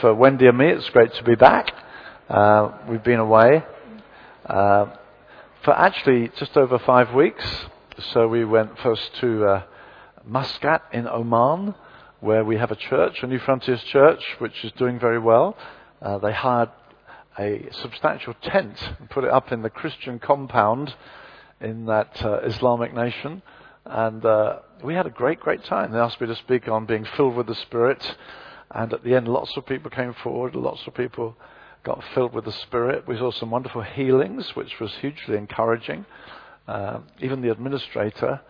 For Wendy and me, it's great to be back. Uh, we've been away uh, for actually just over five weeks. So we went first to uh, Muscat in Oman, where we have a church, a New Frontiers church, which is doing very well. Uh, they hired a substantial tent and put it up in the Christian compound in that uh, Islamic nation. And uh, we had a great, great time. They asked me to speak on being filled with the Spirit and at the end, lots of people came forward, lots of people got filled with the Spirit. We saw some wonderful healings, which was hugely encouraging. Uh, even the administrator,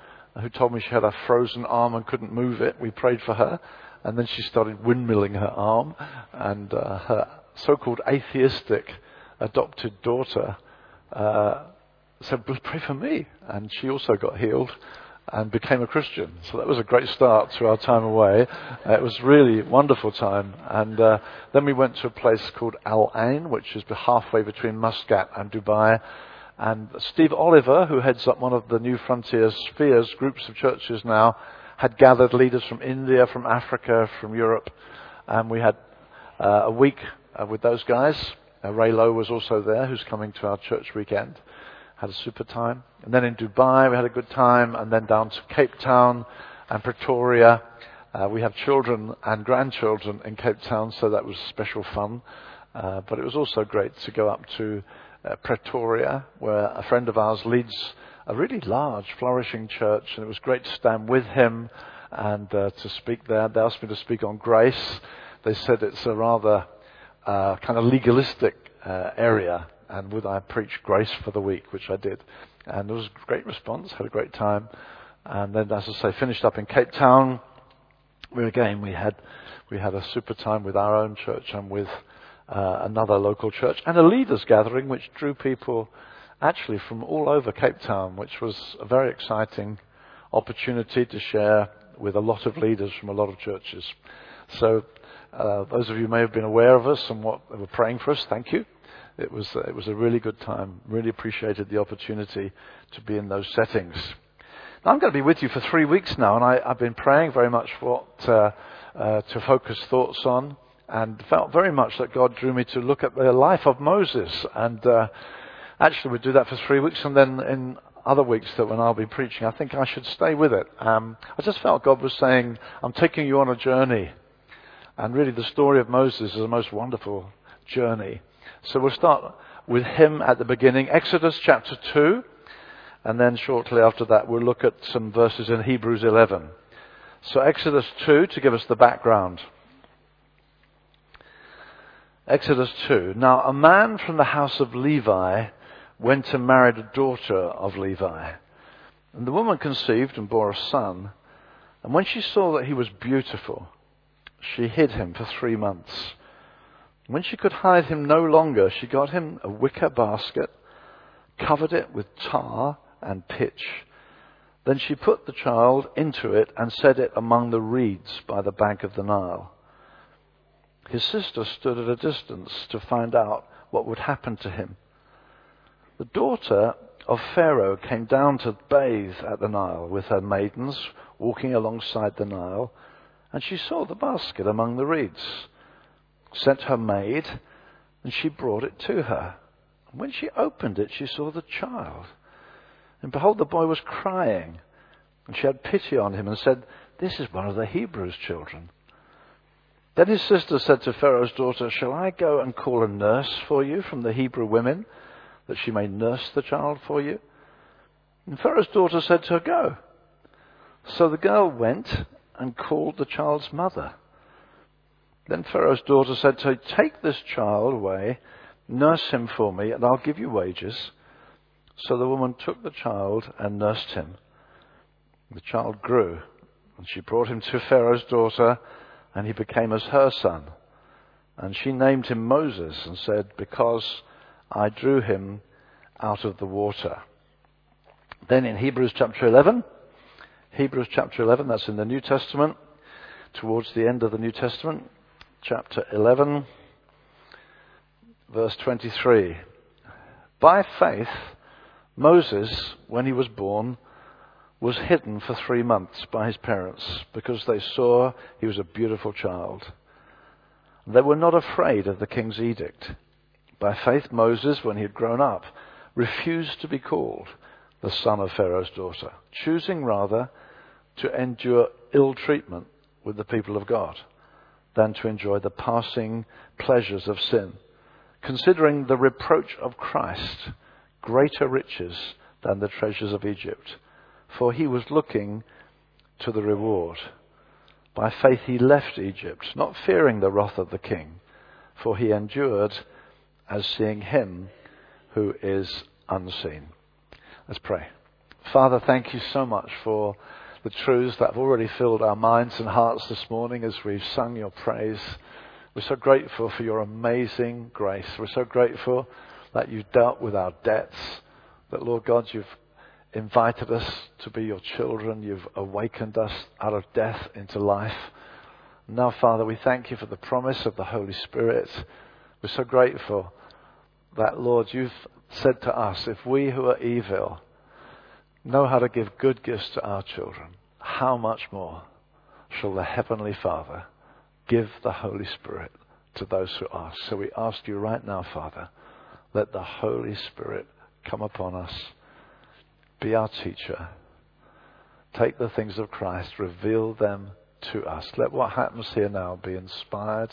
who told me she had a frozen arm and couldn't move it, we prayed for her, and then she started windmilling her arm, and uh, her so-called atheistic adopted daughter uh, said, "Pray for me," and she also got healed and became a Christian. So that was a great start to our time away. Uh, it was really wonderful time. And uh, then we went to a place called Al Ain, which is halfway between Muscat and Dubai. And Steve Oliver, who heads up one of the New Frontier Spheres groups of churches now, had gathered leaders from India, from Africa, from Europe. And we had uh, a week uh, with those guys. Uh, Ray Lowe was also there, who's coming to our church weekend had a super time. And then in Dubai, we had a good time. And then down to Cape Town and Pretoria. Uh, we have children and grandchildren in Cape Town, so that was special fun. Uh, but it was also great to go up to uh, Pretoria, where a friend of ours leads a really large, flourishing church, and it was great to stand with him and uh, to speak there. They asked me to speak on grace. They said it's a rather uh, kind of legalistic uh, area, and would I preach grace for the week, which I did. And there was a great response, had a great time. And then, as I say, finished up in Cape Town, where again we had, we had a super time with our own church and with uh, another local church, and a leaders gathering which drew people actually from all over Cape Town, which was a very exciting opportunity to share with a lot of leaders from a lot of churches. So, uh, those of you may have been aware of us and what were praying for us. Thank you it was, it was a really good time. Really appreciated the opportunity to be in those settings. Now, I'm going to be with you for three weeks now, and I, have been praying very much what uh, uh, to focus thoughts on, and felt very much that God drew me to look at the life of Moses. And uh, actually, we do that for three weeks, and then in other weeks that when I'll be preaching, I think I should stay with it. Um, I just felt God was saying, "I'm taking you on a journey," and really, the story of Moses is a most wonderful journey. So we'll start with him at the beginning, Exodus chapter 2, and then shortly after that we'll look at some verses in Hebrews 11. So Exodus 2 to give us the background. Exodus 2. Now a man from the house of Levi went and married a daughter of Levi. And the woman conceived and bore a son. And when she saw that he was beautiful, she hid him for three months. When she could hide him no longer, she got him a wicker basket, covered it with tar and pitch. Then she put the child into it and set it among the reeds by the bank of the Nile. His sister stood at a distance to find out what would happen to him. The daughter of Pharaoh came down to bathe at the Nile with her maidens walking alongside the Nile, and she saw the basket among the reeds sent her maid, and she brought it to her. And when she opened it, she saw the child. And behold, the boy was crying. And she had pity on him and said, This is one of the Hebrews' children. Then his sister said to Pharaoh's daughter, Shall I go and call a nurse for you from the Hebrew women, that she may nurse the child for you? And Pharaoh's daughter said to her, Go. So the girl went and called the child's mother. Then Pharaoh's daughter said to her, Take this child away, nurse him for me, and I'll give you wages. So the woman took the child and nursed him. The child grew, and she brought him to Pharaoh's daughter, and he became as her son. And she named him Moses and said, Because I drew him out of the water. Then in Hebrews chapter 11, Hebrews chapter 11, that's in the New Testament, towards the end of the New Testament, chapter 11, verse 23. By faith, Moses, when he was born, was hidden for three months by his parents because they saw he was a beautiful child. They were not afraid of the king's edict. By faith, Moses, when he had grown up, refused to be called the son of Pharaoh's daughter, choosing rather to endure ill treatment with the people of God than to enjoy the passing pleasures of sin, considering the reproach of Christ greater riches than the treasures of Egypt, for he was looking to the reward. By faith he left Egypt, not fearing the wrath of the king, for he endured as seeing him who is unseen. Let's pray. Father, thank you so much for the truths that have already filled our minds and hearts this morning as we've sung your praise. We're so grateful for your amazing grace. We're so grateful that you've dealt with our debts, that, Lord God, you've invited us to be your children. You've awakened us out of death into life. Now, Father, we thank you for the promise of the Holy Spirit. We're so grateful that, Lord, you've said to us, if we who are evil know how to give good gifts to our children, how much more shall the Heavenly Father give the Holy Spirit to those who ask? So we ask you right now, Father, let the Holy Spirit come upon us, be our teacher, take the things of Christ, reveal them to us. Let what happens here now be inspired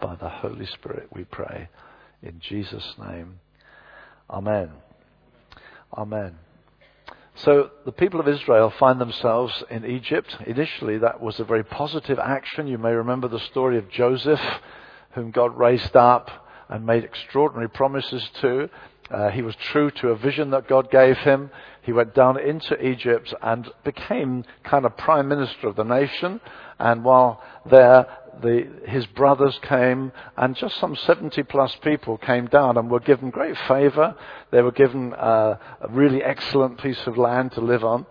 by the Holy Spirit, we pray. In Jesus' name. Amen. Amen. So the people of Israel find themselves in Egypt. Initially, that was a very positive action. You may remember the story of Joseph, whom God raised up and made extraordinary promises to. Uh, he was true to a vision that God gave him. He went down into Egypt and became kind of prime minister of the nation. And while there, the, his brothers came, and just some 70 plus people came down and were given great favor. They were given uh, a really excellent piece of land to live on.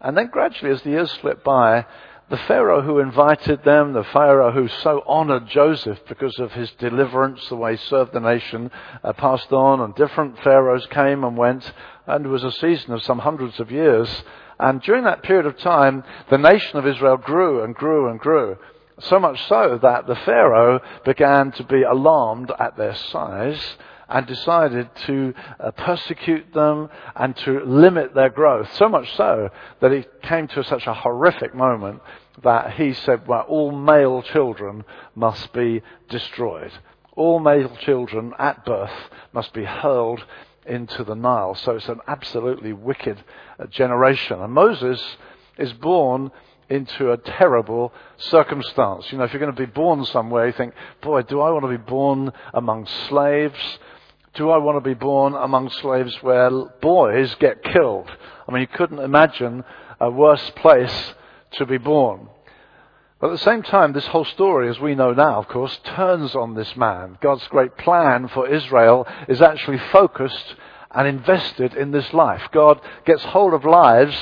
And then gradually, as the years slipped by, the Pharaoh who invited them, the Pharaoh who so honored Joseph because of his deliverance, the way he served the nation, uh, passed on, and different Pharaohs came and went, and it was a season of some hundreds of years. And during that period of time, the nation of Israel grew and grew and grew. So much so that the Pharaoh began to be alarmed at their size and decided to uh, persecute them and to limit their growth. So much so that it came to such a horrific moment that he said, well, all male children must be destroyed. All male children at birth must be hurled into the Nile. So it's an absolutely wicked uh, generation. And Moses is born into a terrible circumstance. You know, if you're going to be born somewhere, you think, boy, do I want to be born among slaves? Do I want to be born among slaves where boys get killed? I mean, you couldn't imagine a worse place to be born. But at the same time, this whole story, as we know now, of course, turns on this man. God's great plan for Israel is actually focused and invested in this life. God gets hold of lives,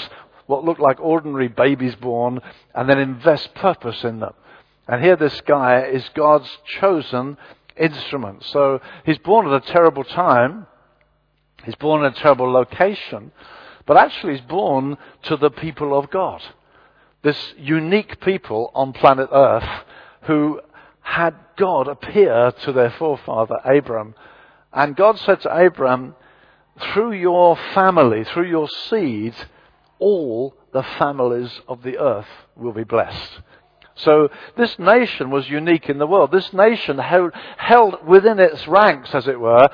what look like ordinary babies born, and then invest purpose in them. And here this guy is God's chosen instrument. So he's born at a terrible time. He's born in a terrible location. But actually he's born to the people of God. This unique people on planet Earth who had God appear to their forefather Abram. And God said to Abram, through your family, through your seed, all the families of the earth will be blessed. So this nation was unique in the world. This nation held, within its ranks, as it were,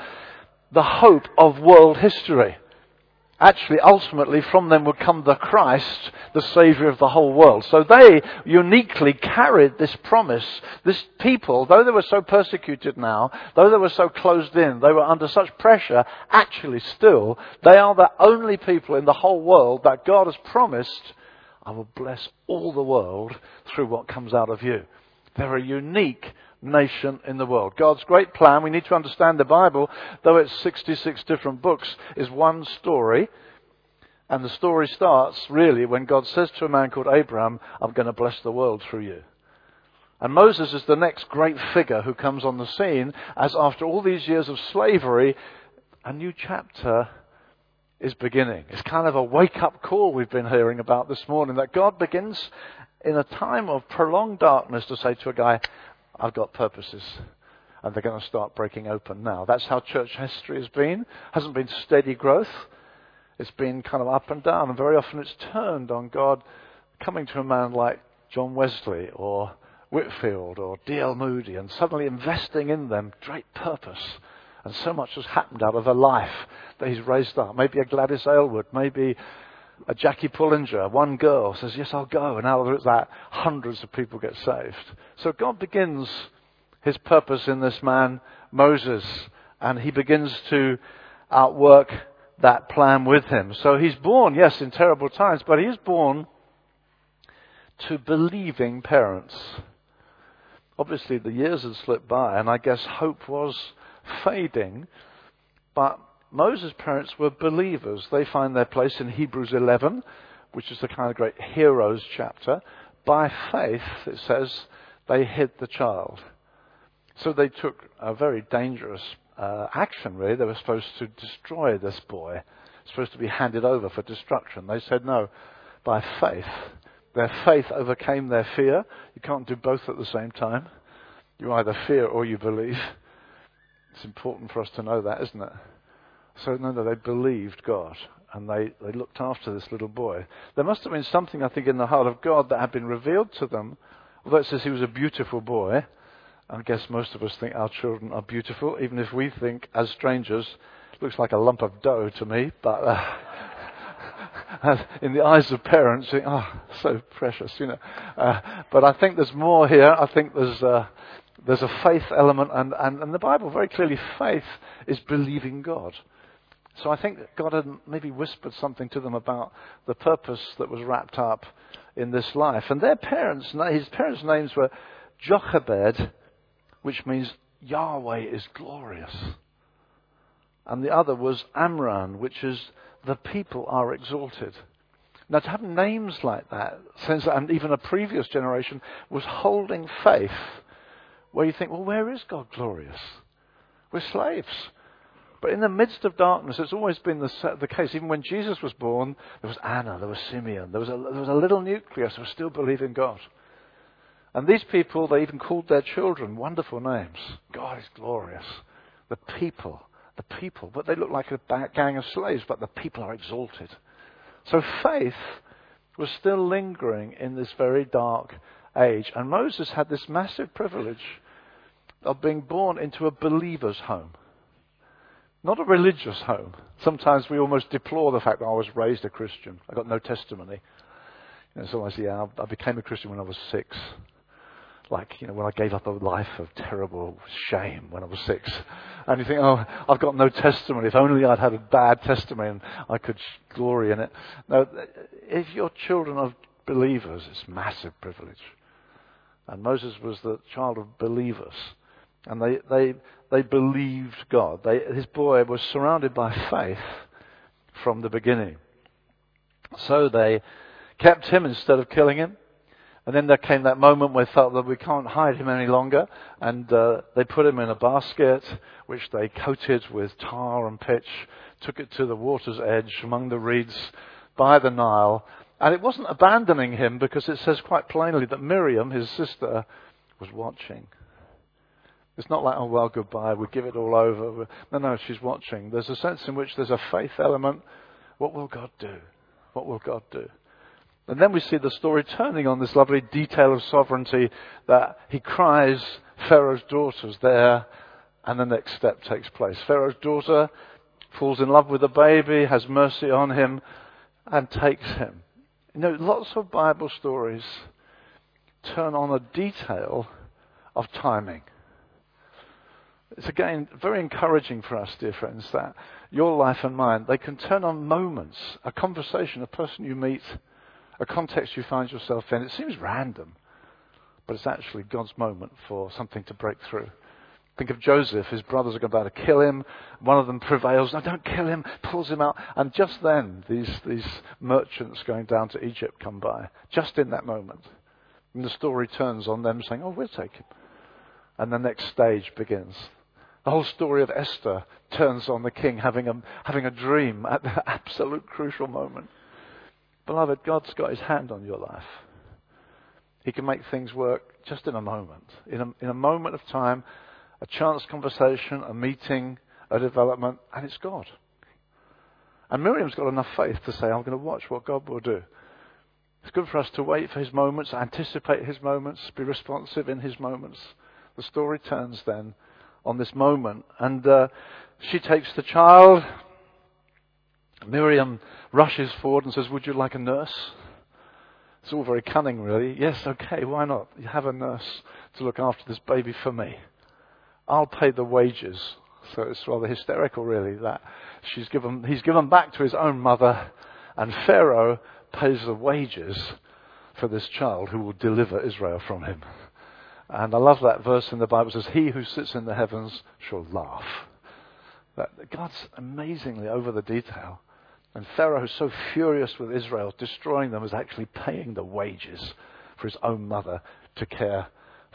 the hope of world history. Actually, ultimately, from them would come the Christ, the Savior of the whole world. So they uniquely carried this promise. This people, though they were so persecuted now, though they were so closed in, they were under such pressure, actually still, they are the only people in the whole world that God has promised I will bless all the world through what comes out of you. They're a unique nation in the world. God's great plan, we need to understand the Bible, though it's 66 different books, is one story. And the story starts really when God says to a man called Abraham, I'm going to bless the world through you. And Moses is the next great figure who comes on the scene as after all these years of slavery, a new chapter is beginning. It's kind of a wake up call we've been hearing about this morning that God begins in a time of prolonged darkness to say to a guy, I've got purposes. And they're going to start breaking open now. That's how church history has been. Hasn't been steady growth. It's been kind of up and down. And very often it's turned on God coming to a man like John Wesley or Whitefield or D.L. Moody and suddenly investing in them great purpose. And so much has happened out of a life that he's raised up. Maybe a Gladys Aylward, maybe a Jackie Pullinger. One girl says, Yes, I'll go. And out of that, hundreds of people get saved. So God begins his purpose in this man, Moses, and he begins to outwork that plan with him. So he's born, yes, in terrible times, but he is born to believing parents. Obviously, the years had slipped by, and I guess hope was fading, but Moses' parents were believers. They find their place in Hebrews 11, which is the kind of great heroes chapter. By faith, it says, they hid the child. So they took a very dangerous uh, action, really. They were supposed to destroy this boy, supposed to be handed over for destruction. They said no, by faith. Their faith overcame their fear. You can't do both at the same time. You either fear or you believe. It's important for us to know that, isn't it? So, no, no, they believed God and they, they looked after this little boy. There must have been something, I think, in the heart of God that had been revealed to them. Although it says he was a beautiful boy, I guess most of us think our children are beautiful, even if we think, as strangers, looks like a lump of dough to me, but uh, in the eyes of parents, think, oh, so precious, you know. Uh, but I think there's more here. I think there's uh, there's a faith element, and, and, and the Bible very clearly, faith is believing God. So I think God had maybe whispered something to them about the purpose that was wrapped up in this life. And their parents, his parents' names were Jochebed, which means Yahweh is glorious. And the other was Amram, which is the people are exalted. Now, to have names like that, since and even a previous generation was holding faith, where you think, well, where is God glorious? We're slaves. But in the midst of darkness, it's always been the, the case. Even when Jesus was born, there was Anna, there was Simeon, there was, a, there was a little nucleus who still believed in God. And these people, they even called their children wonderful names. God is glorious. The people, the people. But they look like a gang of slaves, but the people are exalted. So faith was still lingering in this very dark age. And Moses had this massive privilege of being born into a believer's home. Not a religious home. Sometimes we almost deplore the fact that I was raised a Christian. I got no testimony. You know, so I say, yeah, I became a Christian when I was six. Like, you know, when I gave up a life of terrible shame when I was six. And you think, oh, I've got no testimony. If only I'd had a bad testimony and I could glory in it. No, if you're children of believers, it's massive privilege. And Moses was the child of believers. And they, they, they believed God. They, his boy was surrounded by faith from the beginning. So they kept him instead of killing him. And then there came that moment where they felt that we can't hide him any longer. And uh, they put him in a basket, which they coated with tar and pitch, took it to the water's edge among the reeds by the Nile. And it wasn't abandoning him because it says quite plainly that Miriam, his sister, was watching. It's not like, oh, well, goodbye, we give it all over. No, no, she's watching. There's a sense in which there's a faith element. What will God do? What will God do? And then we see the story turning on this lovely detail of sovereignty that he cries, Pharaoh's daughter's there, and the next step takes place. Pharaoh's daughter falls in love with the baby, has mercy on him, and takes him. You know, lots of Bible stories turn on a detail of timing. It's again very encouraging for us, dear friends, that your life and mine, they can turn on moments, a conversation, a person you meet, a context you find yourself in. It seems random, but it's actually God's moment for something to break through. Think of Joseph. His brothers are about to kill him. One of them prevails. No, don't kill him. Pulls him out. And just then, these, these merchants going down to Egypt come by. Just in that moment. And the story turns on them saying, Oh, we'll take him. And the next stage begins. The whole story of Esther turns on the king having a, having a dream at the absolute crucial moment. Beloved, God's got his hand on your life. He can make things work just in a moment. In a, in a moment of time, a chance conversation, a meeting, a development, and it's God. And Miriam's got enough faith to say, I'm going to watch what God will do. It's good for us to wait for his moments, anticipate his moments, be responsive in his moments. The story turns then on this moment. And uh, she takes the child. Miriam rushes forward and says, Would you like a nurse? It's all very cunning, really. Yes, okay, why not? You have a nurse to look after this baby for me. I'll pay the wages. So it's rather hysterical, really, that she's given, he's given back to his own mother, and Pharaoh pays the wages for this child who will deliver Israel from him. And I love that verse in the Bible says, He who sits in the heavens shall laugh. God's amazingly over the detail. And Pharaoh, who's so furious with Israel, destroying them, is actually paying the wages for his own mother to care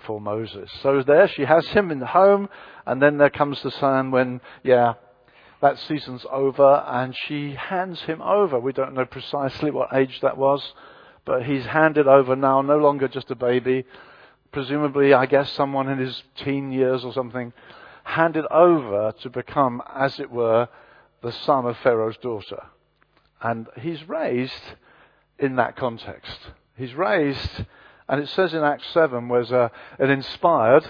for Moses. So there she has him in the home, and then there comes the time when, yeah, that season's over, and she hands him over. We don't know precisely what age that was, but he's handed over now, no longer just a baby, presumably, I guess, someone in his teen years or something, handed over to become, as it were, the son of Pharaoh's daughter. And he's raised in that context. He's raised, and it says in Acts 7, where's a, an inspired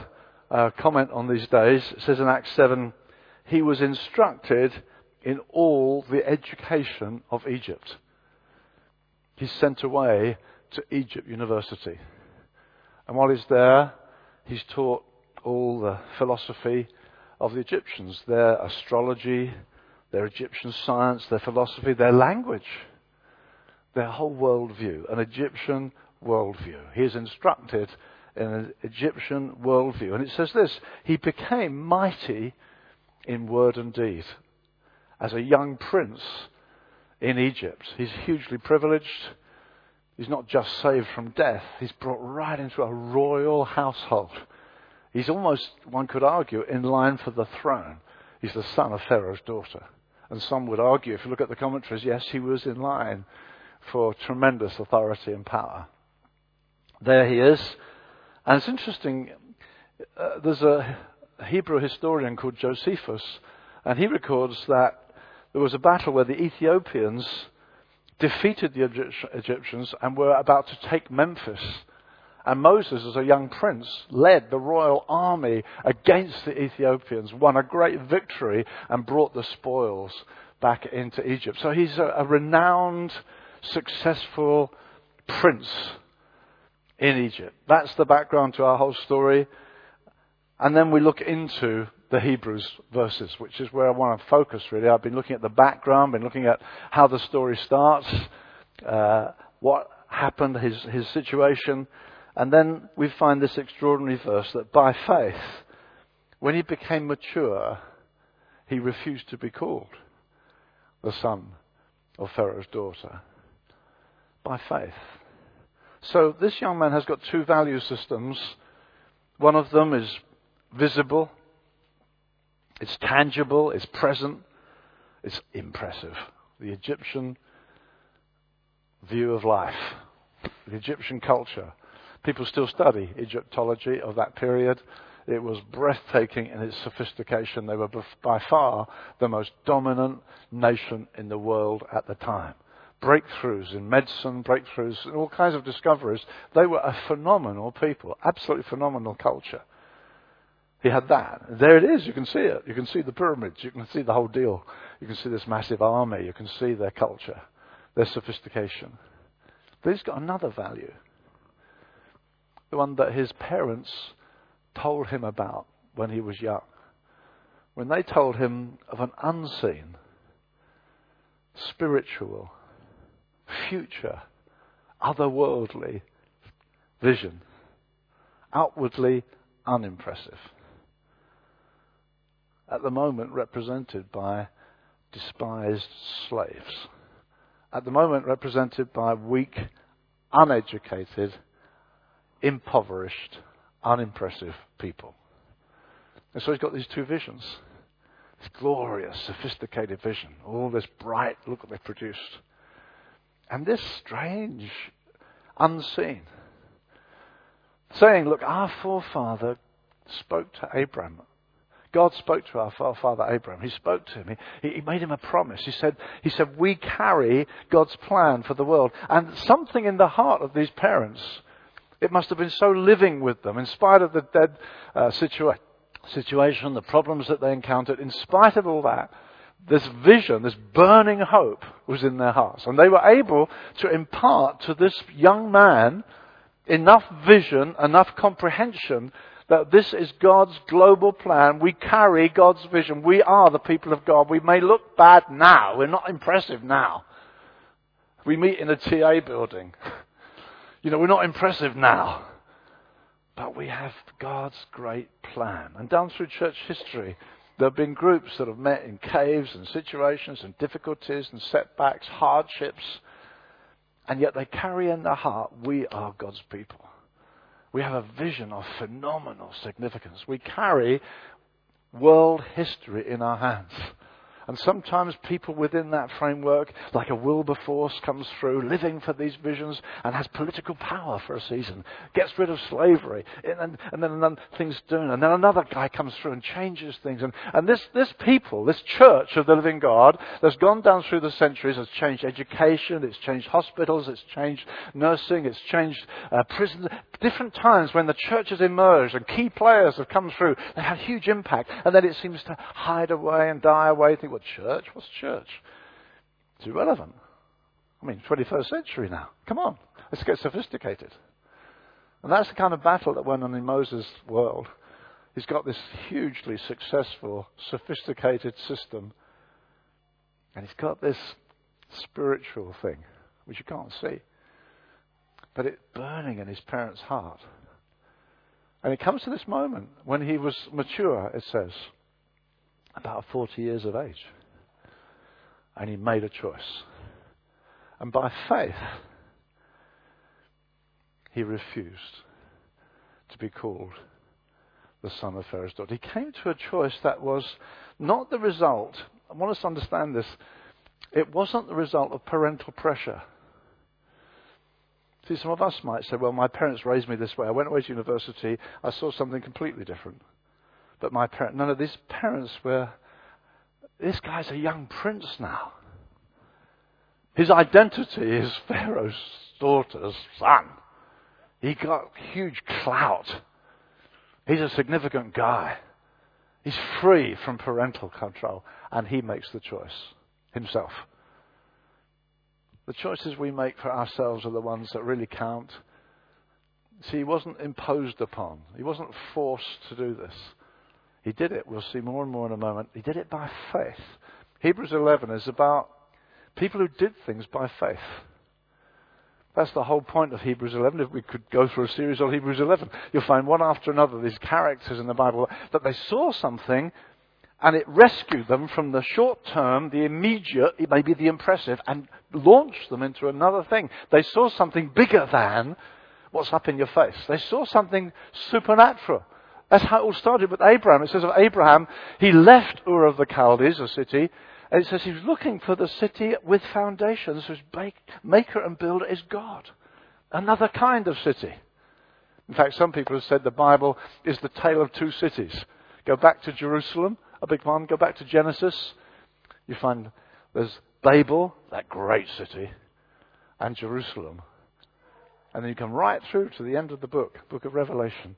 uh, comment on these days. It says in Acts 7, he was instructed in all the education of Egypt. He's sent away to Egypt University. And while he's there, he's taught all the philosophy of the Egyptians, their astrology, their Egyptian science, their philosophy, their language, their whole worldview, an Egyptian worldview. He is instructed in an Egyptian worldview. And it says this He became mighty in word and deed. As a young prince in Egypt, he's hugely privileged. He's not just saved from death, he's brought right into a royal household. He's almost, one could argue, in line for the throne. He's the son of Pharaoh's daughter. And some would argue, if you look at the commentaries, yes, he was in line for tremendous authority and power. There he is. And it's interesting, uh, there's a Hebrew historian called Josephus, and he records that there was a battle where the Ethiopians defeated the Egyptians and were about to take Memphis. And Moses, as a young prince, led the royal army against the Ethiopians, won a great victory, and brought the spoils back into Egypt. So he's a, a renowned, successful prince in Egypt. That's the background to our whole story. And then we look into the Hebrews verses, which is where I want to focus really. I've been looking at the background, been looking at how the story starts, uh, what happened, his, his situation, and then we find this extraordinary verse that by faith, when he became mature, he refused to be called the son of Pharaoh's daughter. By faith. So this young man has got two value systems. One of them is visible, it's tangible, it's present, it's impressive. The Egyptian view of life, the Egyptian culture. People still study Egyptology of that period. It was breathtaking in its sophistication. They were by far the most dominant nation in the world at the time. Breakthroughs in medicine, breakthroughs in all kinds of discoveries. They were a phenomenal people, absolutely phenomenal culture. He had that. There it is. You can see it. You can see the pyramids. You can see the whole deal. You can see this massive army. You can see their culture, their sophistication. But he's got another value. The one that his parents told him about when he was young. When they told him of an unseen, spiritual, future, otherworldly vision, outwardly unimpressive at the moment represented by despised slaves. At the moment represented by weak, uneducated, impoverished, unimpressive people. And so he's got these two visions. This glorious, sophisticated vision. All this bright look what they've produced. And this strange, unseen, saying, Look, our forefather spoke to Abraham. God spoke to our father Abraham. He spoke to him. He, he made him a promise. He said, he said, We carry God's plan for the world. And something in the heart of these parents, it must have been so living with them, in spite of the dead uh, situa- situation, the problems that they encountered, in spite of all that, this vision, this burning hope was in their hearts. And they were able to impart to this young man enough vision, enough comprehension that this is God's global plan. We carry God's vision. We are the people of God. We may look bad now. We're not impressive now. We meet in a TA building. You know, we're not impressive now. But we have God's great plan. And down through church history, there have been groups that have met in caves and situations and difficulties and setbacks, hardships, and yet they carry in their heart, we are God's people. We have a vision of phenomenal significance. We carry world history in our hands. And sometimes people within that framework, like a Wilberforce, comes through living for these visions and has political power for a season, gets rid of slavery, and, and, then, things do. And then another guy comes through and changes things. And, and this, this people, this church of the living God, that's gone down through the centuries, has changed education, it's changed hospitals, it's changed nursing, it's changed uh, prisons. Different times when the church has emerged and key players have come through, they had huge impact. And then it seems to hide away and die away. Think, what church? What's church? It's irrelevant. I mean, 21st century now. Come on, let's get sophisticated. And that's the kind of battle that went on in Moses' world. He's got this hugely successful, sophisticated system, and he's got this spiritual thing, which you can't see. But it's burning in his parents' heart. And it comes to this moment when he was mature, it says about 40 years of age. And he made a choice. And by faith, he refused to be called the son of Pharaoh's daughter. He came to a choice that was not the result, I want us to understand this, it wasn't the result of parental pressure. See, some of us might say, well, my parents raised me this way. I went away to university. I saw something completely different. But my parents, none of these parents were, this guy's a young prince now. His identity is Pharaoh's daughter's son. He got huge clout. He's a significant guy. He's free from parental control, and he makes the choice himself. The choices we make for ourselves are the ones that really count. See, he wasn't imposed upon, he wasn't forced to do this. He did it. We'll see more and more in a moment. He did it by faith. Hebrews 11 is about people who did things by faith. That's the whole point of Hebrews 11. If we could go through a series on Hebrews 11, you'll find one after another these characters in the Bible that they saw something and it rescued them from the short term, the immediate, maybe the impressive, and launched them into another thing. They saw something bigger than what's up in your face. They saw something supernatural. That's how it all started with Abraham. It says of Abraham, he left Ur of the Chaldees, a city, and it says he was looking for the city with foundations whose maker and builder is God. Another kind of city. In fact, some people have said the Bible is the tale of two cities. Go back to Jerusalem, a big one. Go back to Genesis. You find there's Babel, that great city, and Jerusalem. And then you come right through to the end of the book, book of Revelation,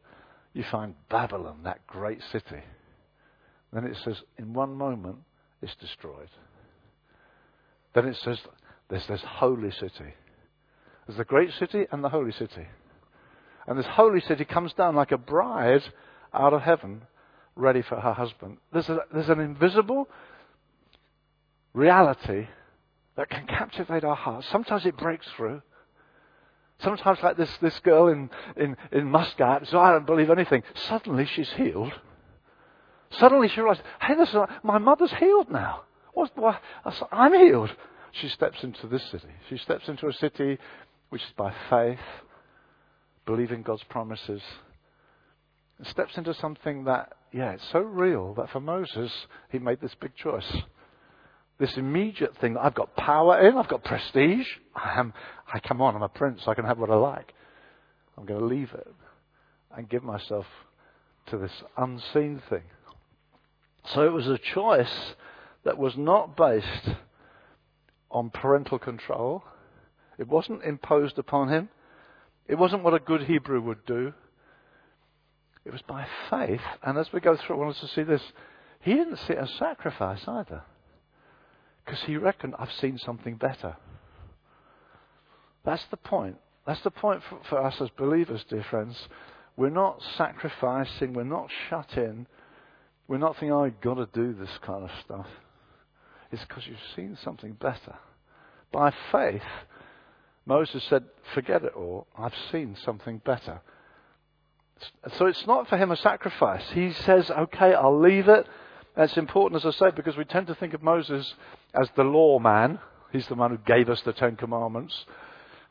you find Babylon, that great city. Then it says, in one moment, it's destroyed. Then it says, there's this holy city. There's the great city and the holy city. And this holy city comes down like a bride out of heaven, ready for her husband. There's, a, there's an invisible reality that can captivate our hearts. Sometimes it breaks through. Sometimes, like this, this girl in, in, in Muscat, so I don't believe anything. Suddenly she's healed. Suddenly she realizes, hey, this, my mother's healed now. What, what, I'm healed. She steps into this city. She steps into a city which is by faith, believing God's promises, and steps into something that, yeah, it's so real that for Moses, he made this big choice this immediate thing that I've got power in, I've got prestige. I am, I come on, I'm a prince, I can have what I like. I'm going to leave it. and give myself to this unseen thing. So it was a choice that was not based on parental control. It wasn't imposed upon him. It wasn't what a good Hebrew would do. It was by faith. And as we go through, I want us to see this. He didn't see it as sacrifice either. Because he reckoned, I've seen something better. That's the point. That's the point for, for us as believers, dear friends. We're not sacrificing, we're not shut in, we're not thinking, oh, I've got to do this kind of stuff. It's because you've seen something better. By faith, Moses said, forget it all, I've seen something better. So it's not for him a sacrifice. He says, okay, I'll leave it. That's important, as I say, because we tend to think of Moses as the law man. He's the one who gave us the Ten Commandments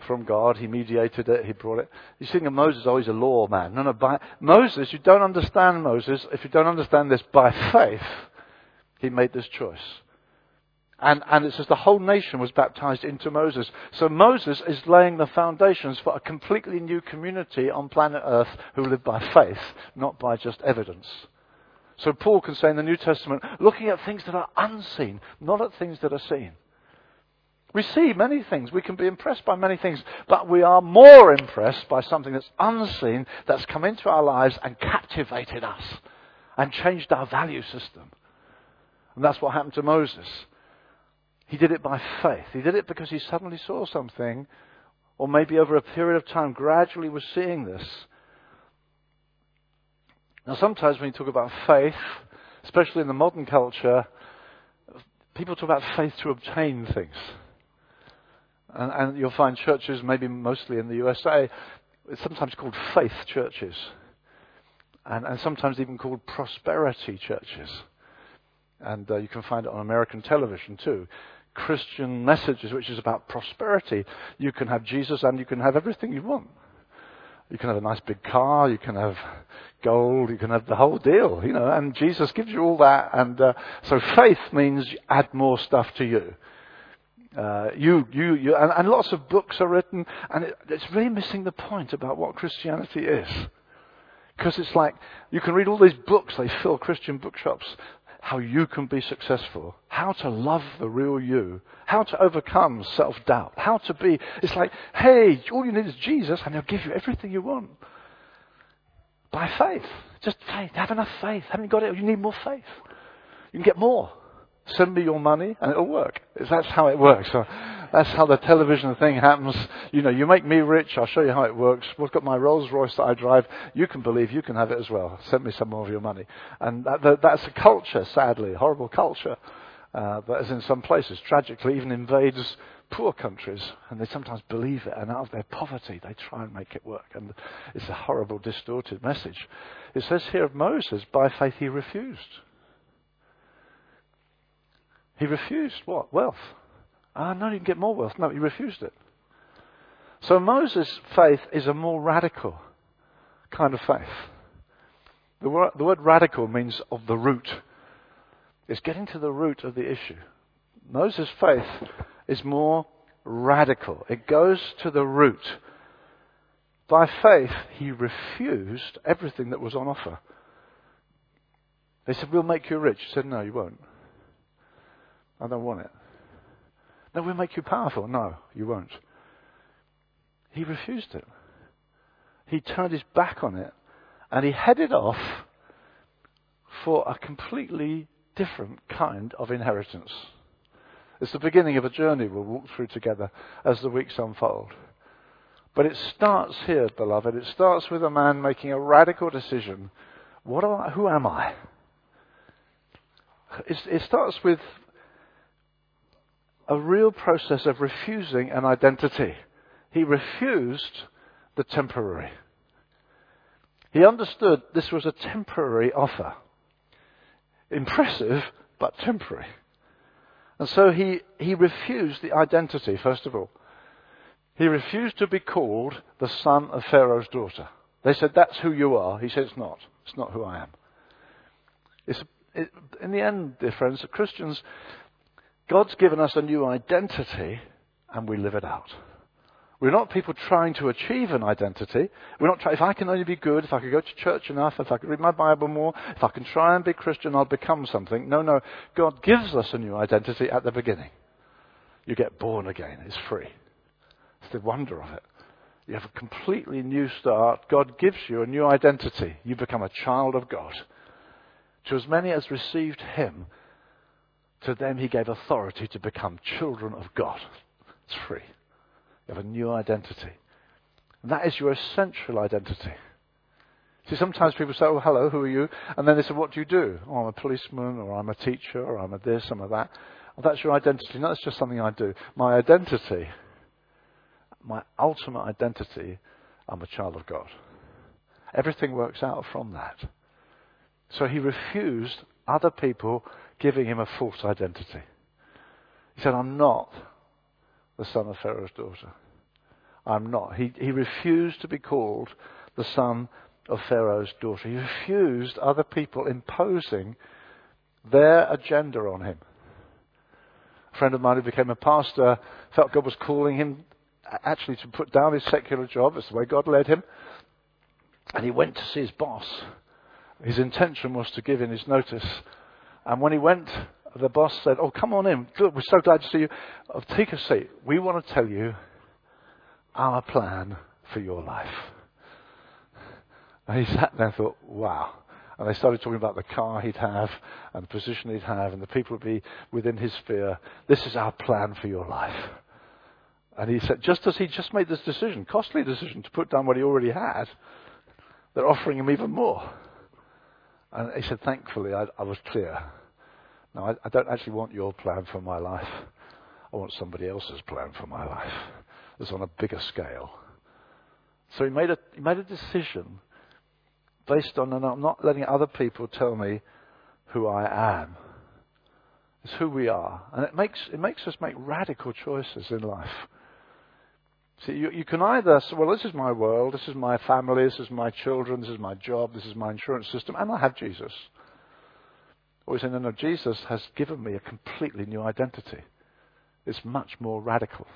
from God. He mediated it. He brought it. You think of Moses oh, always a law man. No, no. By Moses, you don't understand Moses if you don't understand this by faith. He made this choice. And, and it says the whole nation was baptized into Moses. So Moses is laying the foundations for a completely new community on planet Earth who live by faith, not by just evidence. So Paul can say in the New Testament, looking at things that are unseen, not at things that are seen. We see many things. We can be impressed by many things, but we are more impressed by something that's unseen, that's come into our lives and captivated us and changed our value system. And that's what happened to Moses. He did it by faith. He did it because he suddenly saw something, or maybe over a period of time, gradually was seeing this. Now, sometimes when you talk about faith, especially in the modern culture, people talk about faith to obtain things. And, and you'll find churches, maybe mostly in the USA, it's sometimes called faith churches. And, and sometimes even called prosperity churches. And uh, you can find it on American television too. Christian messages, which is about prosperity. You can have Jesus and you can have everything you want. You can have a nice big car, you can have gold, you can have the whole deal, you know, and Jesus gives you all that. And uh, so faith means add more stuff to you. Uh, you, you, you, and, and, lots of books are written, and it, it's really missing the point about what Christianity is. Because it's like, you can read all these books, they fill Christian bookshops, how you can be successful, how to love the real you, how to overcome self doubt, how to be. It's like, hey, all you need is Jesus, and He'll give you everything you want. By faith. Just faith. Have enough faith. Haven't you got it? You need more faith. You can get more. Send me your money and it'll work. That's how it works. So that's how the television thing happens. You know, you make me rich, I'll show you how it works. We've got my Rolls Royce that I drive. You can believe you can have it as well. Send me some more of your money. And that, that, that's a culture, sadly, horrible culture. Uh, that is in some places, tragically, even invades poor countries, and they sometimes believe it, and out of their poverty, they try and make it work. And it's a horrible, distorted message. It says here of Moses, by faith he refused. He refused what? Wealth. Ah, no, you can get more wealth. No, he refused it. So Moses' faith is a more radical kind of faith. The word, the word radical means of the root. It's getting to the root of the issue. Moses' faith is more radical. It goes to the root. By faith, he refused everything that was on offer. They said, We'll make you rich. He said, No, you won't. I don't want it. No, we'll make you powerful. No, you won't. He refused it. He turned his back on it and he headed off for a completely different kind of inheritance. It's the beginning of a journey we'll walk through together as the weeks unfold. But it starts here, beloved. It starts with a man making a radical decision. What am I, who am I? it starts with a real process of refusing an identity. He refused the temporary. He understood this was a temporary offer. Impressive, but temporary. And so he, he refused the identity, first of all. He refused to be called the son of Pharaoh's daughter. They said, That's who you are. He said, It's not. It's not who I am. It's, it, in the end, dear friends, the Christians, God's given us a new identity and we live it out. We're not people trying to achieve an identity. We're not trying, if I can only be good, if I can go to church enough, if I can read my Bible more, if I can try and be Christian, I'll become something. No, no. God gives us a new identity at the beginning. You get born again. It's free. It's the wonder of it. You have a completely new start. God gives you a new identity. You become a child of God. To as many as received Him, to them He gave authority to become children of God. It's free. You have a new identity. And that is your essential identity. See, sometimes people say, oh, hello, who are you? And then they say, what do you do? Oh, I'm a policeman, or I'm a teacher, or I'm a this, I'm a that. Well, that's your identity. No, that's just something I do. My identity, my ultimate identity, I'm a child of God. Everything works out from that. So he refused other people giving him a false identity. He said, I'm not the son of Pharaoh's daughter. I'm not. He, he refused to be called the son of Pharaoh's daughter. He refused other people imposing their agenda on him. A friend of mine who became a pastor felt God was calling him actually to put down his secular job. That's the way God led him. And he went to see his boss. His intention was to give in his notice. And when he went the boss said, Oh, come on in. We're so glad to see you. Oh, take a seat. We want to tell you our plan for your life. And he sat there and thought, Wow. And they started talking about the car he'd have and the position he'd have and the people would be within his sphere. This is our plan for your life. And he said, just as he just made this decision, costly decision to put down what he already had, they're offering him even more. And he said, thankfully, I, I was clear. No, I, I don't actually want your plan for my life. I want somebody else's plan for my life. It's on a bigger scale. So he made a, he made a decision based on, and I'm not letting other people tell me who I am. It's who we are. And it makes, it makes us make radical choices in life. See, you, you can either say, well, this is my world, this is my family, this is my children, this is my job, this is my insurance system, and I have Jesus. Or we say, no, no, Jesus has given me a completely new identity. It's much more radical.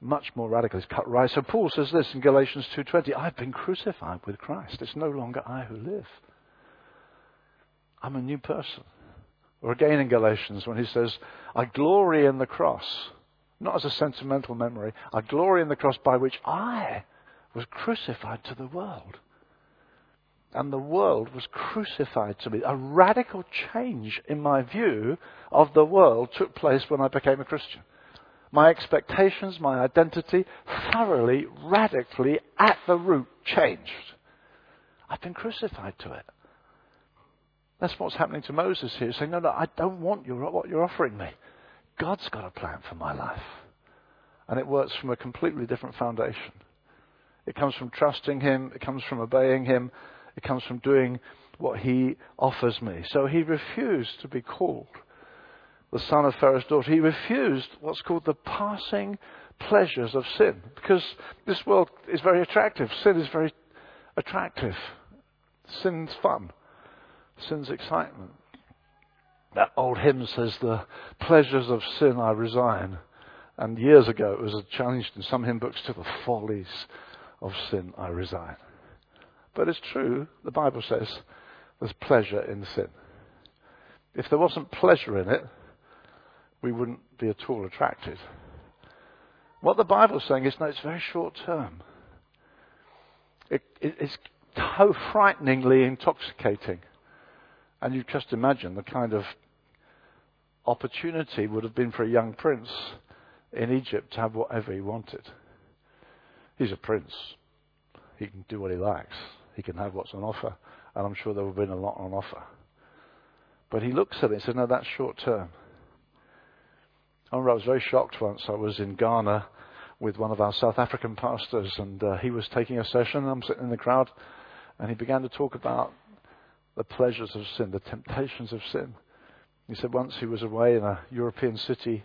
Much more radical. It's cut right. So Paul says this in Galatians 2.20, I've been crucified with Christ. It's no longer I who live. I'm a new person. Or again in Galatians when he says, I glory in the cross, not as a sentimental memory, I glory in the cross by which I was crucified to the world and the world was crucified to me. A radical change in my view of the world took place when I became a Christian. My expectations, my identity, thoroughly, radically, at the root changed. I've been crucified to it. That's what's happening to Moses here, saying, No, no, I don't want your, what you're offering me. God's got a plan for my life. And it works from a completely different foundation. It comes from trusting Him, it comes from obeying Him, it comes from doing what he offers me. So he refused to be called the son of Pharaoh's daughter. He refused what's called the passing pleasures of sin because this world is very attractive. Sin is very attractive. Sin's fun. Sin's excitement. That old hymn says, The pleasures of sin I resign. And years ago it was challenged in some hymn books to the follies of sin I resign. But it's true, the Bible says there's pleasure in sin. If there wasn't pleasure in it, we wouldn't be at all attracted. What the Bible's saying is no, it's very short term. It, it, it's so frighteningly intoxicating. And you just imagine the kind of opportunity would have been for a young prince in Egypt to have whatever he wanted. He's a prince. He can do what he likes he can have what's on offer. And I'm sure there would have been a lot on offer. But he looks at it and says, no, that's short term. I remember I was very shocked once. I was in Ghana with one of our South African pastors, and uh, he was taking a session. I'm sitting in the crowd, and he began to talk about the pleasures of sin, the temptations of sin. He said once he was away in a European city,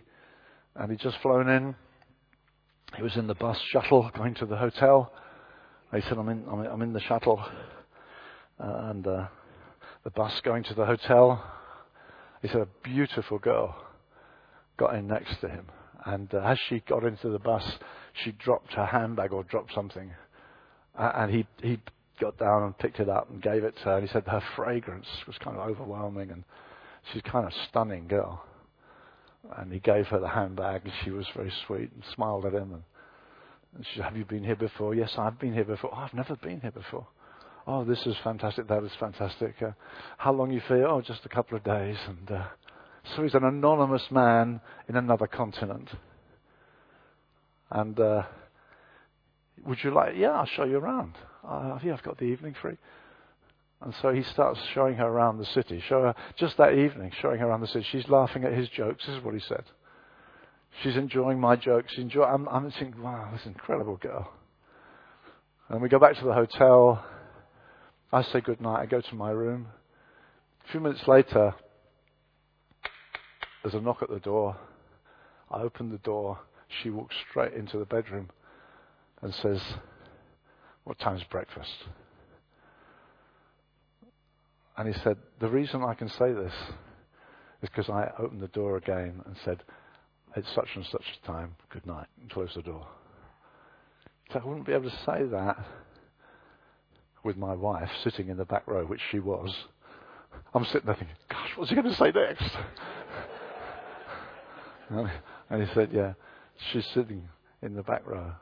and he'd just flown in. He was in the bus shuttle going to the hotel, he said, I'm in, I'm in, I'm in the shuttle uh, and uh, the bus going to the hotel. He said, a beautiful girl got in next to him. And uh, as she got into the bus, she dropped her handbag or dropped something. And he, he got down and picked it up and gave it to her. And he said her fragrance was kind of overwhelming and she's kind of stunning girl. And he gave her the handbag and she was very sweet and smiled at him. And, and she said, Have you been here before? Yes, I've been here before. Oh, I've never been here before. Oh, this is fantastic. That is fantastic. Uh, how long you for? Oh, just a couple of days. And uh, so he's an anonymous man in another continent. And uh, would you like? Yeah, I'll show you around. Uh, yeah, I've got the evening free. And so he starts showing her around the city. Show her just that evening, showing her around the city. She's laughing at his jokes. This is what he said. She's enjoying my jokes. Enjoy. I'm, I'm thinking, wow, this incredible girl. And we go back to the hotel. I say good night. I go to my room. A few minutes later, there's a knock at the door. I open the door. She walks straight into the bedroom and says, What time's breakfast? And he said, The reason I can say this is because I opened the door again and said, It's such and such a time, good night, and closed the door. So I wouldn't be able to say that with my wife sitting in the back row, which she was. I'm sitting there thinking, Gosh, what's he going to say next? and he said, Yeah, she's sitting in the back row.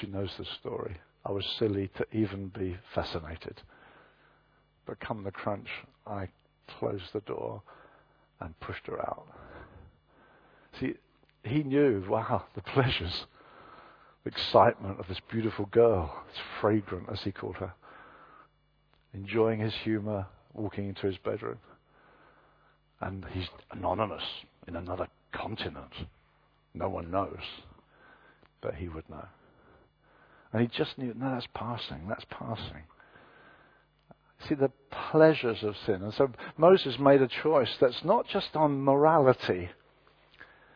She knows the story. I was silly to even be fascinated. But come the crunch, I closed the door and pushed her out. See, he knew, wow, the pleasures, the excitement of this beautiful girl, this fragrant, as he called her, enjoying his humor, walking into his bedroom. And he's anonymous in another continent. No one knows, but he would know. And he just knew, no, that's passing, that's passing. See, the pleasures of sin. And so Moses made a choice that's not just on morality.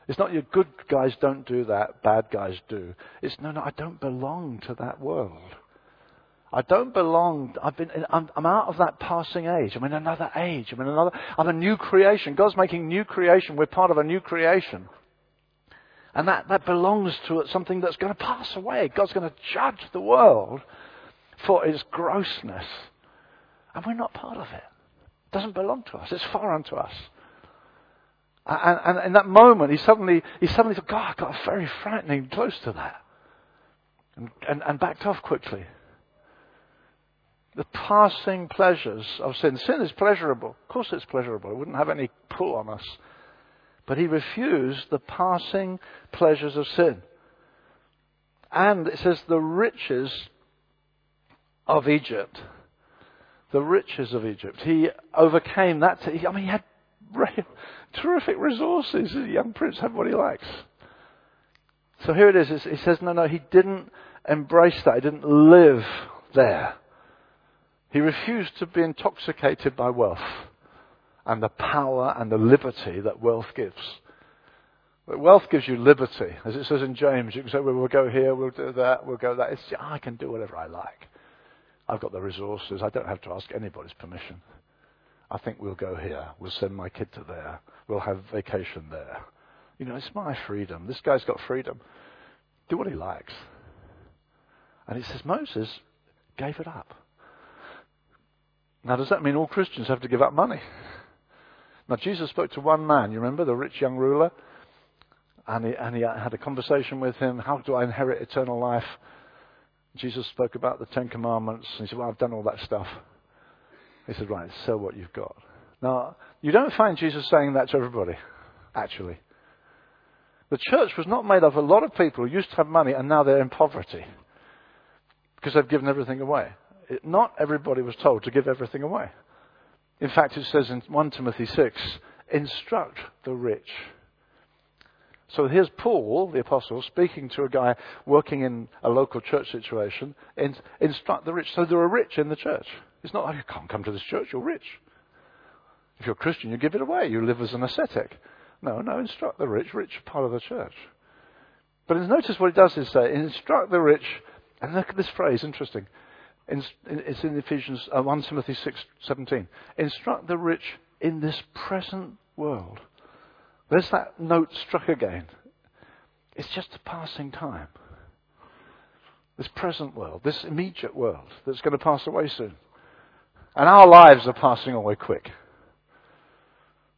It's not your good guys don't do that, bad guys do. It's no, no, I don't belong to that world. I don't belong. I've been. I'm, I'm, out of that passing age. I'm in another age. I'm in another. I'm a new creation. God's making new creation. We're part of a new creation. And that, that belongs to something that's going to pass away. God's going to judge the world for its grossness. And we're not part of it. It doesn't belong to us. It's foreign to us. And, and in that moment, he suddenly, he suddenly thought, God, I got very frightening close to that. And, and, and backed off quickly. The passing pleasures of sin. Sin is pleasurable. Of course it's pleasurable. It wouldn't have any pull on us. But he refused the passing pleasures of sin. And it says the riches of Egypt. The riches of Egypt. He overcame that. I mean, he had terrific resources. The young prince had what he likes. So here it is. He says, no, no, he didn't embrace that. He didn't live there. He refused to be intoxicated by wealth and the power and the liberty that wealth gives. But wealth gives you liberty. As it says in James, you can say, well, we'll go here, we'll do that, we'll go that. It's, ah, I can do whatever I like. I've got the resources. I don't have to ask anybody's permission. I think we'll go here. We'll send my kid to there. We'll have vacation there. You know, it's my freedom. This guy's got freedom. Do what he likes. And he says Moses gave it up. Now, does that mean all Christians have to give up money? Now, Jesus spoke to one man, you remember, the rich young ruler? And he, and he had a conversation with him. How do I inherit eternal life? Jesus spoke about the Ten Commandments. And he said, Well, I've done all that stuff. He said, Right, sell what you've got. Now, you don't find Jesus saying that to everybody, actually. The church was not made up of a lot of people who used to have money and now they're in poverty because they've given everything away. It, not everybody was told to give everything away. In fact, it says in 1 Timothy 6 instruct the rich. So here's Paul, the apostle, speaking to a guy working in a local church situation, in, instruct the rich. So there are rich in the church. It's not like you can't come to this church, you're rich. If you're a Christian, you give it away. You live as an ascetic. No, no, instruct the rich. Rich part of the church. But notice what it does is say, instruct the rich, and look at this phrase, interesting. It's in Ephesians uh, 1 Timothy 6:17. Instruct the rich in this present world. There's that note struck again. It's just a passing time. This present world, this immediate world that's going to pass away soon. And our lives are passing away quick.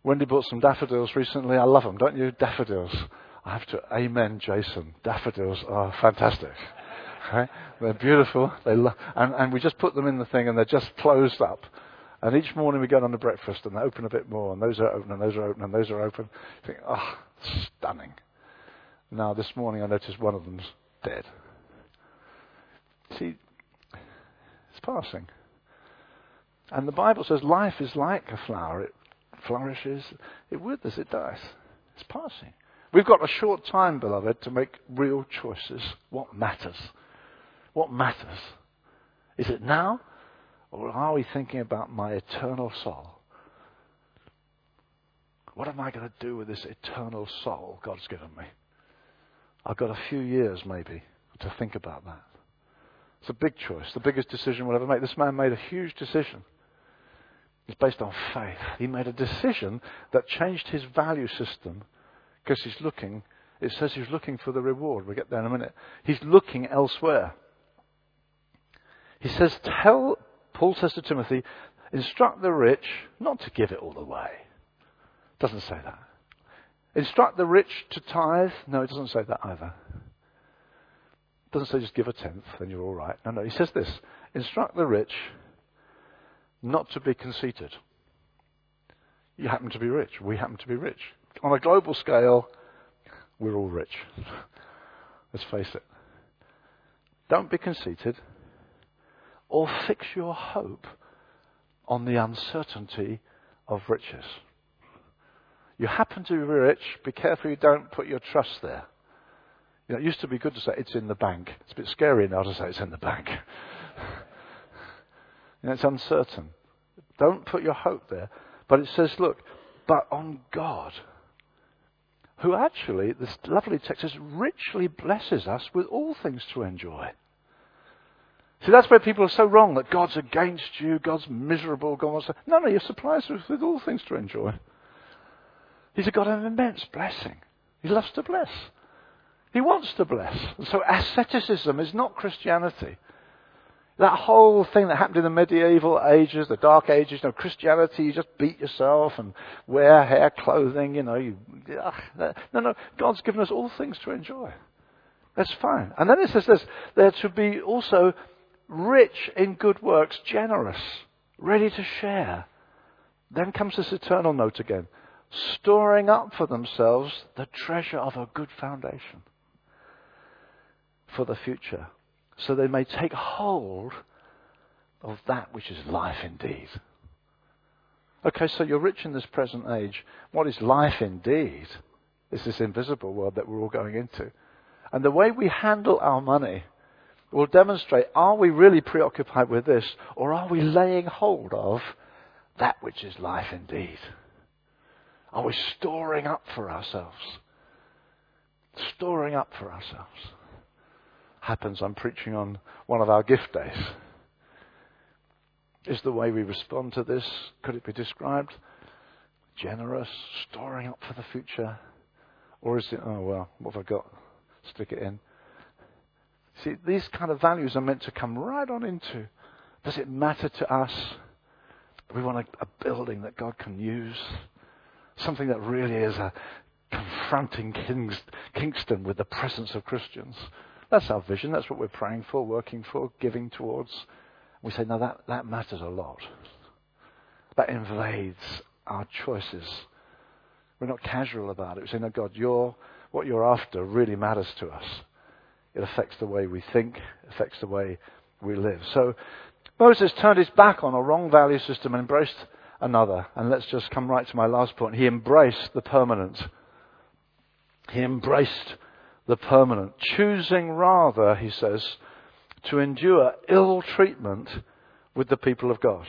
Wendy bought some daffodils recently. I love them, don't you? Daffodils. I have to amen, Jason. Daffodils are fantastic. Right? They're beautiful. They lo- and, and we just put them in the thing and they're just closed up. And each morning we go down to breakfast and they open a bit more and those are open and those are open and those are open. You think, oh, stunning. Now this morning I noticed one of them's dead. See, it's passing. And the Bible says life is like a flower. It flourishes, it withers, it dies. It's passing. We've got a short time, beloved, to make real choices. What matters? What matters? Is it now? Or are we thinking about my eternal soul? What am I going to do with this eternal soul God's given me? I've got a few years, maybe, to think about that. It's a big choice, the biggest decision we'll ever make. This man made a huge decision. It's based on faith. He made a decision that changed his value system because he's looking, it says he's looking for the reward. We'll get there in a minute. He's looking elsewhere. He says, Tell, Paul says to Timothy, instruct the rich not to give it all away. Doesn't say that. Instruct the rich to tithe. No, it doesn't say that either. It doesn't say just give a tenth and you're all right. No, no. He says this instruct the rich not to be conceited. You happen to be rich. We happen to be rich. On a global scale, we're all rich. Let's face it. Don't be conceited or fix your hope on the uncertainty of riches. You happen to be rich, be careful you don't put your trust there. You know, it used to be good to say it's in the bank. It's a bit scary now to say it's in the bank. you know, it's uncertain. Don't put your hope there. But it says, look, but on God, who actually, this lovely text says, richly blesses us with all things to enjoy. See, that's where people are so wrong that God's against you, God's miserable, God wants to. No, no, He supplies us with all things to enjoy. He's a God of immense blessing. He loves to bless. He wants to bless. And so asceticism is not Christianity. That whole thing that happened in the medieval ages, the dark ages, you know, Christianity, you just beat yourself and wear hair clothing, you know, you, ugh, no, no, God's given us all things to enjoy. That's fine. And then it says this, they're to be also rich in good works, generous, ready to share. Then comes this eternal note again, storing up for themselves the treasure of a good foundation for the future, so they may take hold of that which is life indeed. Okay, so you're rich in this present age. What is life indeed? Is this invisible world that we're all going into. And the way we handle our money will demonstrate are we really preoccupied with this, or are we laying hold of that which is life indeed? Are we storing up for ourselves? Storing up for ourselves happens, I'm preaching on one of our gift days. Is the way we respond to this, could it be described? Generous, storing up for the future? Or is it, oh well, what have I got? Stick it in. See, these kind of values are meant to come right on into. Does it matter to us? We want a, a building that God can use. Something that really is a confronting Kings, Kingston with the presence of Christians. That's our vision. That's what we're praying for, working for, giving towards. We say, no, that, that matters a lot. That invades our choices. We're not casual about it. We say, no, God, you're, what you're after really matters to us. It affects the way we think, affects the way we live. So Moses turned his back on a wrong value system and embraced another. And let's just come right to my last point. He embraced the permanent. He embraced the permanent, choosing rather, he says, to endure ill treatment with the people of God.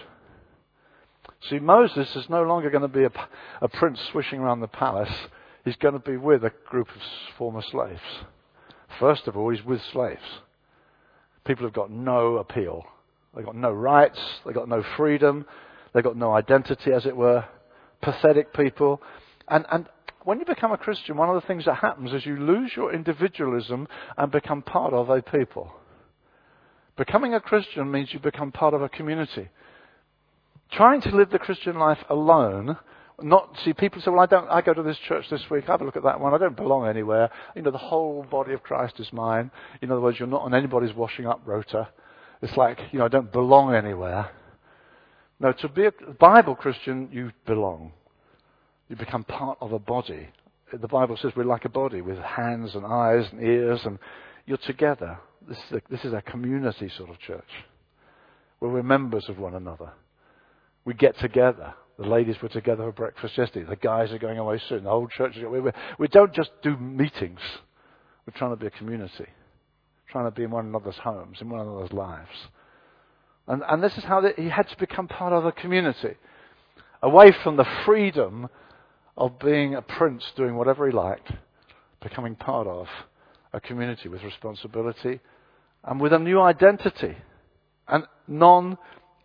See, Moses is no longer going to be a, a prince swishing around the palace. He's going to be with a group of former slaves. First of all, he's with slaves. People have got no appeal. They've got no rights. They've got no freedom. They've got no identity, as it were. Pathetic people. And, and when you become a Christian, one of the things that happens is you lose your individualism and become part of a people. Becoming a Christian means you become part of a community. Trying to live the Christian life alone, not see people say, well, I don't, I go to this church this week, have a look at that one, I don't belong anywhere. You know, the whole body of Christ is mine. In other words, you're not on anybody's washing up rota. It's like, you know, I don't belong anywhere. No, to be a Bible Christian, you belong. You become part of a body. The Bible says we're like a body with hands and eyes and ears, and you're together. This is a, this is a community sort of church where we're members of one another. We get together. The ladies were together for breakfast yesterday. The guys are going away soon. The whole church is. We, don't just do meetings. We're trying to be a community, trying to be in one another's homes, in one another's lives. And, and this is how the, he had to become part of a community, away from the freedom of being a prince doing whatever he liked, becoming part of a community with responsibility and with a new identity, a non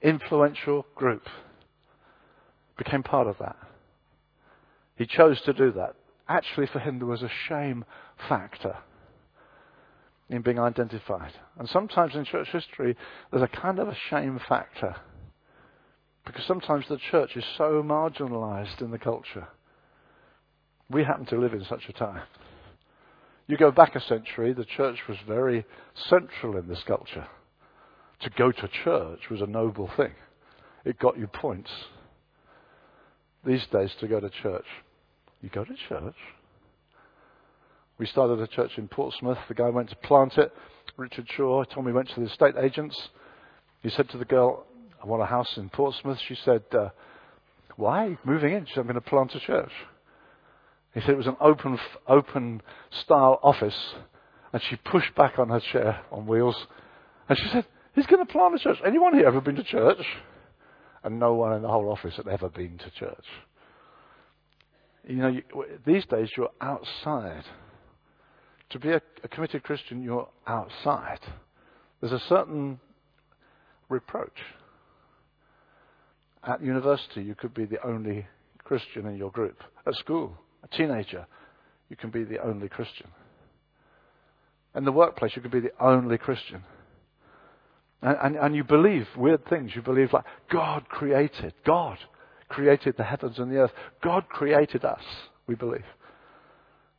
influential group. Became part of that. He chose to do that. Actually, for him, there was a shame factor in being identified. And sometimes in church history, there's a kind of a shame factor. Because sometimes the church is so marginalized in the culture. We happen to live in such a time. You go back a century, the church was very central in this culture. To go to church was a noble thing. It got you points. These days, to go to church, you go to church. We started a church in Portsmouth. The guy went to plant it. Richard Shaw told me he went to the estate agents. He said to the girl, I want a house in Portsmouth. She said, uh, Why? Moving in? She said, I'm going to plant a church. He said it was an open, open style office, and she pushed back on her chair on wheels, and she said, "He's going to plant a church. Anyone here ever been to church?" And no one in the whole office had ever been to church. You know, you, these days you're outside. To be a, a committed Christian, you're outside. There's a certain reproach. At university, you could be the only Christian in your group. At school, a teenager, you can be the only Christian. In the workplace, you can be the only Christian. And, and, and, you believe weird things. You believe like God created. God created the heavens and the earth. God created us, we believe.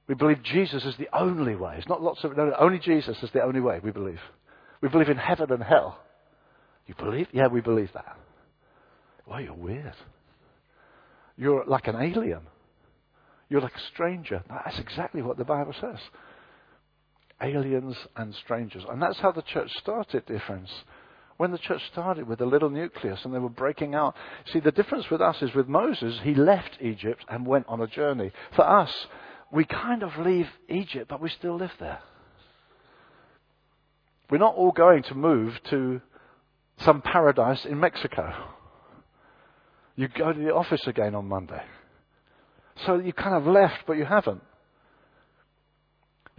We believe Jesus is the only way. It's not lots of, no, only Jesus is the only way, we believe. We believe in heaven and hell. You believe? Yeah, we believe that. Well, you're weird. You're like an alien. You're like a stranger. That's exactly what the Bible says. Aliens and strangers. And that's how the church started, dear friends. When the church started with a little nucleus and they were breaking out. See, the difference with us is with Moses, he left Egypt and went on a journey. For us, we kind of leave Egypt, but we still live there. We're not all going to move to some paradise in Mexico. You go to the office again on Monday. So you kind of left, but you haven't.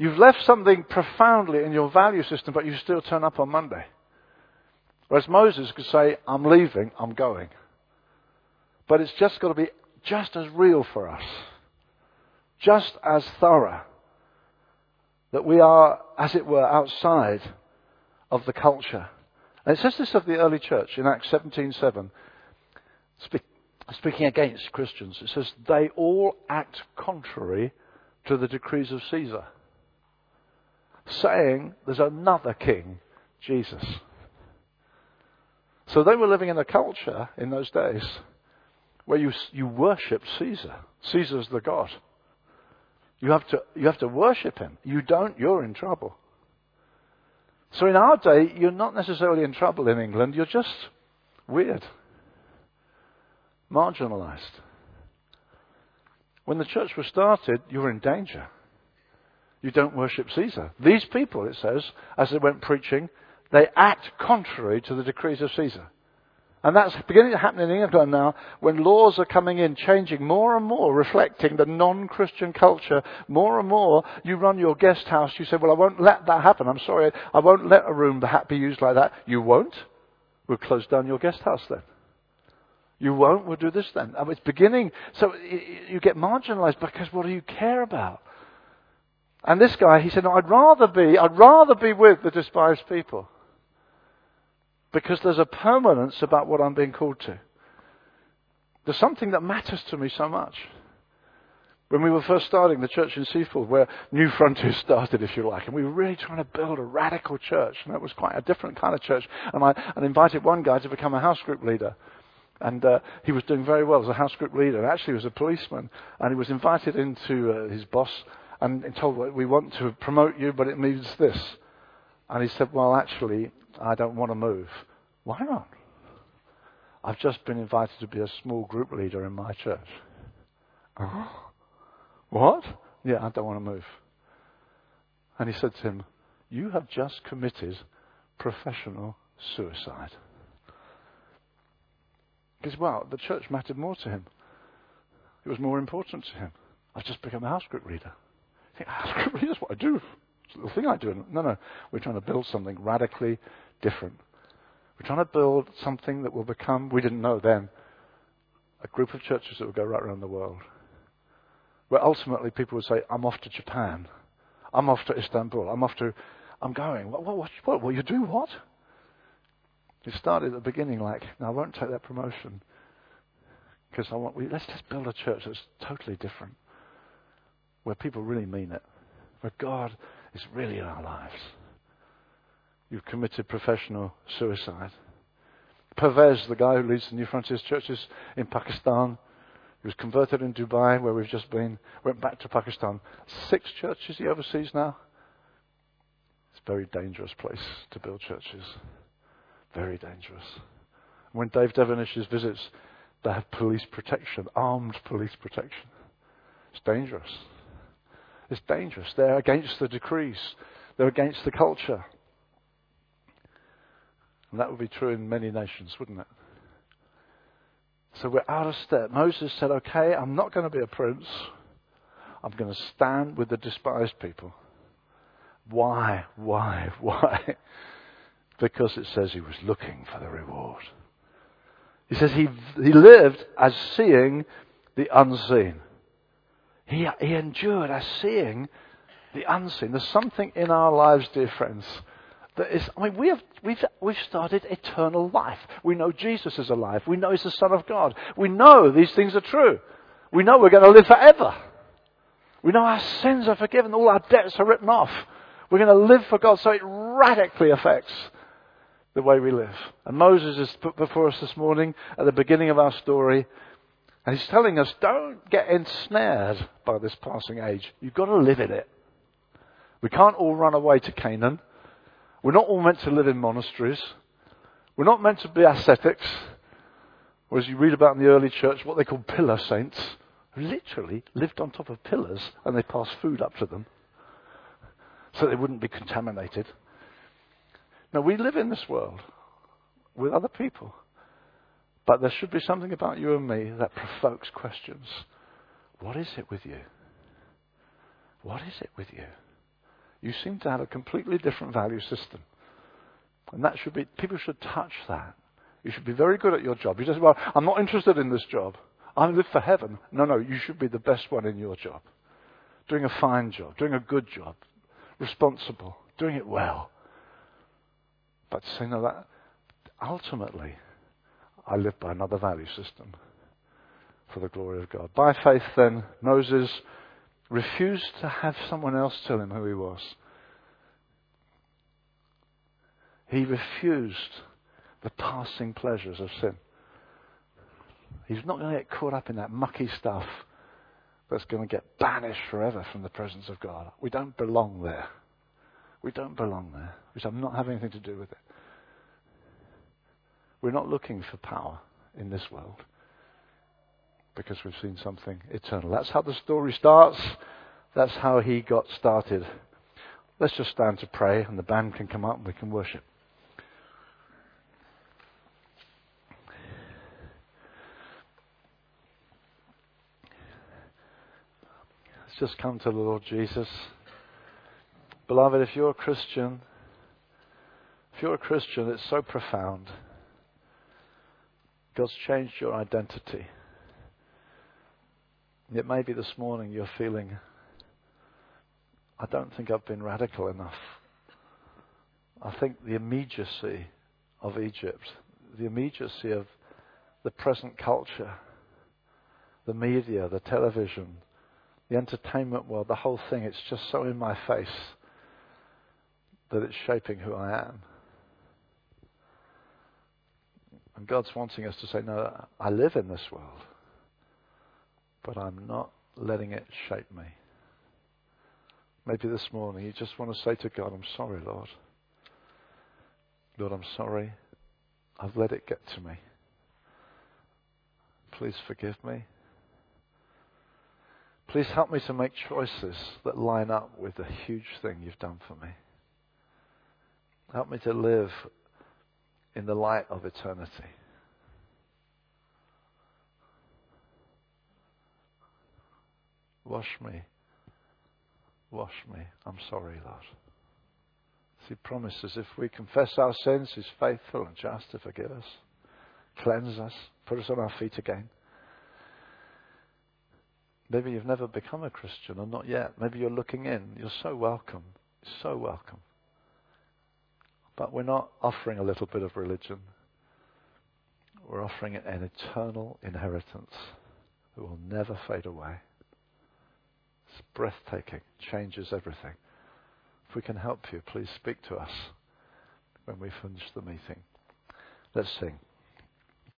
You've left something profoundly in your value system, but you still turn up on Monday. Whereas Moses could say, I'm leaving, I'm going. But it's just got to be just as real for us, just as thorough, that we are, as it were, outside of the culture. And it says this of the early church in Acts 17:7 speaking against Christians. It says, they all act contrary to the decrees of Caesar, saying there's another king, Jesus. So they were living in a culture in those days where you, you worship Caesar. Caesar's the God. You have, to, you have to worship him. You don't, you're in trouble. So in our day, you're not necessarily in trouble in England, you're just weird marginalized. When the church was started, you were in danger. You don't worship Caesar. These people, it says, as they went preaching, they act contrary to the decrees of Caesar. And that's beginning to happen in England now when laws are coming in, changing more and more, reflecting the non-Christian culture. More and more, you run your guest house, you say, well, I won't let that happen. I'm sorry, I won't let a room be used like that. You won't? We'll close down your guest house then. You won't? We'll do this then. Mean, it's beginning. So you get marginalized because what do you care about? And this guy, he said, no, I'd rather be, I'd rather be with the despised people. Because there's a permanence about what I'm being called to. There's something that matters to me so much. When we were first starting the church in Seaford, where New Frontiers started, if you like, and we were really trying to build a radical church, and it was quite a different kind of church. And I and invited one guy to become a house group leader. And uh, he was doing very well as a house group leader. Actually, he was a policeman. And he was invited into uh, his boss and told, well, We want to promote you, but it means this. And he said, Well, actually, I don't want to move. Why not? I've just been invited to be a small group leader in my church. Oh. What? Yeah, I don't want to move. And he said to him, You have just committed professional suicide. Because, well, the church mattered more to him. It was more important to him. I've just become a house group leader. Think, group what I do. It's the thing I do. No, no. We're trying to build something radically different. We're trying to build something that will become, we didn't know then, a group of churches that will go right around the world. Where ultimately people would say, I'm off to Japan. I'm off to Istanbul. I'm off to, I'm going. What, what, what, what, what you do what? It started at the beginning like, no, I won't take that promotion because I want. We, let's just build a church that's totally different, where people really mean it, where God is really in our lives. You've committed professional suicide. Pervez, the guy who leads the New Frontiers churches in Pakistan, he was converted in Dubai, where we've just been. Went back to Pakistan. Six churches he oversees now. It's a very dangerous place to build churches. Very dangerous. When Dave Devenish's visits, they have police protection, armed police protection. It's dangerous. It's dangerous. They're against the decrees. They're against the culture. And that would be true in many nations, wouldn't it? So we're out of step. Moses said, Okay, I'm not going to be a prince. I'm going to stand with the despised people. Why? Why? Why? because it says he was looking for the reward. He says he, he lived as seeing the unseen. He, he endured as seeing the unseen. There's something in our lives, dear friends, that is, I mean, we have, we've, we've started eternal life. We know Jesus is alive. We know he's the Son of God. We know these things are true. We know we're going to live forever. We know our sins are forgiven. All our debts are written off. We're going to live for God. So it radically affects the way we live. And Moses is put before us this morning at the beginning of our story. And he's telling us don't get ensnared by this passing age. You've got to live in it. We can't all run away to Canaan. We're not all meant to live in monasteries. We're not meant to be ascetics. Or as you read about in the early church, what they call pillar saints, who literally lived on top of pillars and they passed food up to them so they wouldn't be contaminated. Now, we live in this world with other people. But there should be something about you and me that provokes questions. What is it with you? What is it with you? You seem to have a completely different value system. And that should be, people should touch that. You should be very good at your job. You just, well, I'm not interested in this job. I live for heaven. No, no, you should be the best one in your job. Doing a fine job, doing a good job, responsible, doing it well. But saying that ultimately, I live by another value system for the glory of God. By faith, then, Moses refused to have someone else tell him who he was. He refused the passing pleasures of sin. He's not going to get caught up in that mucky stuff that's going to get banished forever from the presence of God. We don't belong there. We don't belong there. We I'm not having anything to do with it. We're not looking for power in this world because we've seen something eternal. That's how the story starts. That's how he got started. Let's just stand to pray, and the band can come up and we can worship. Let's just come to the Lord Jesus. Beloved, if you're a Christian, if you're a Christian, it's so profound. God's changed your identity. It may be this morning you're feeling, I don't think I've been radical enough. I think the immediacy of Egypt, the immediacy of the present culture, the media, the television, the entertainment world, the whole thing, it's just so in my face that it's shaping who I am. And God's wanting us to say, no, I live in this world, but I'm not letting it shape me. Maybe this morning you just want to say to God, I'm sorry, Lord. Lord, I'm sorry. I've let it get to me. Please forgive me. Please help me to make choices that line up with the huge thing you've done for me. Help me to live in the light of eternity. Wash me. Wash me. I'm sorry, Lord. He promises if we confess our sins, He's faithful and just to forgive us, cleanse us, put us on our feet again. Maybe you've never become a Christian or not yet. Maybe you're looking in. You're so welcome. So welcome. But we're not offering a little bit of religion. We're offering an eternal inheritance that will never fade away. It's breathtaking, changes everything. If we can help you, please speak to us when we finish the meeting. Let's sing.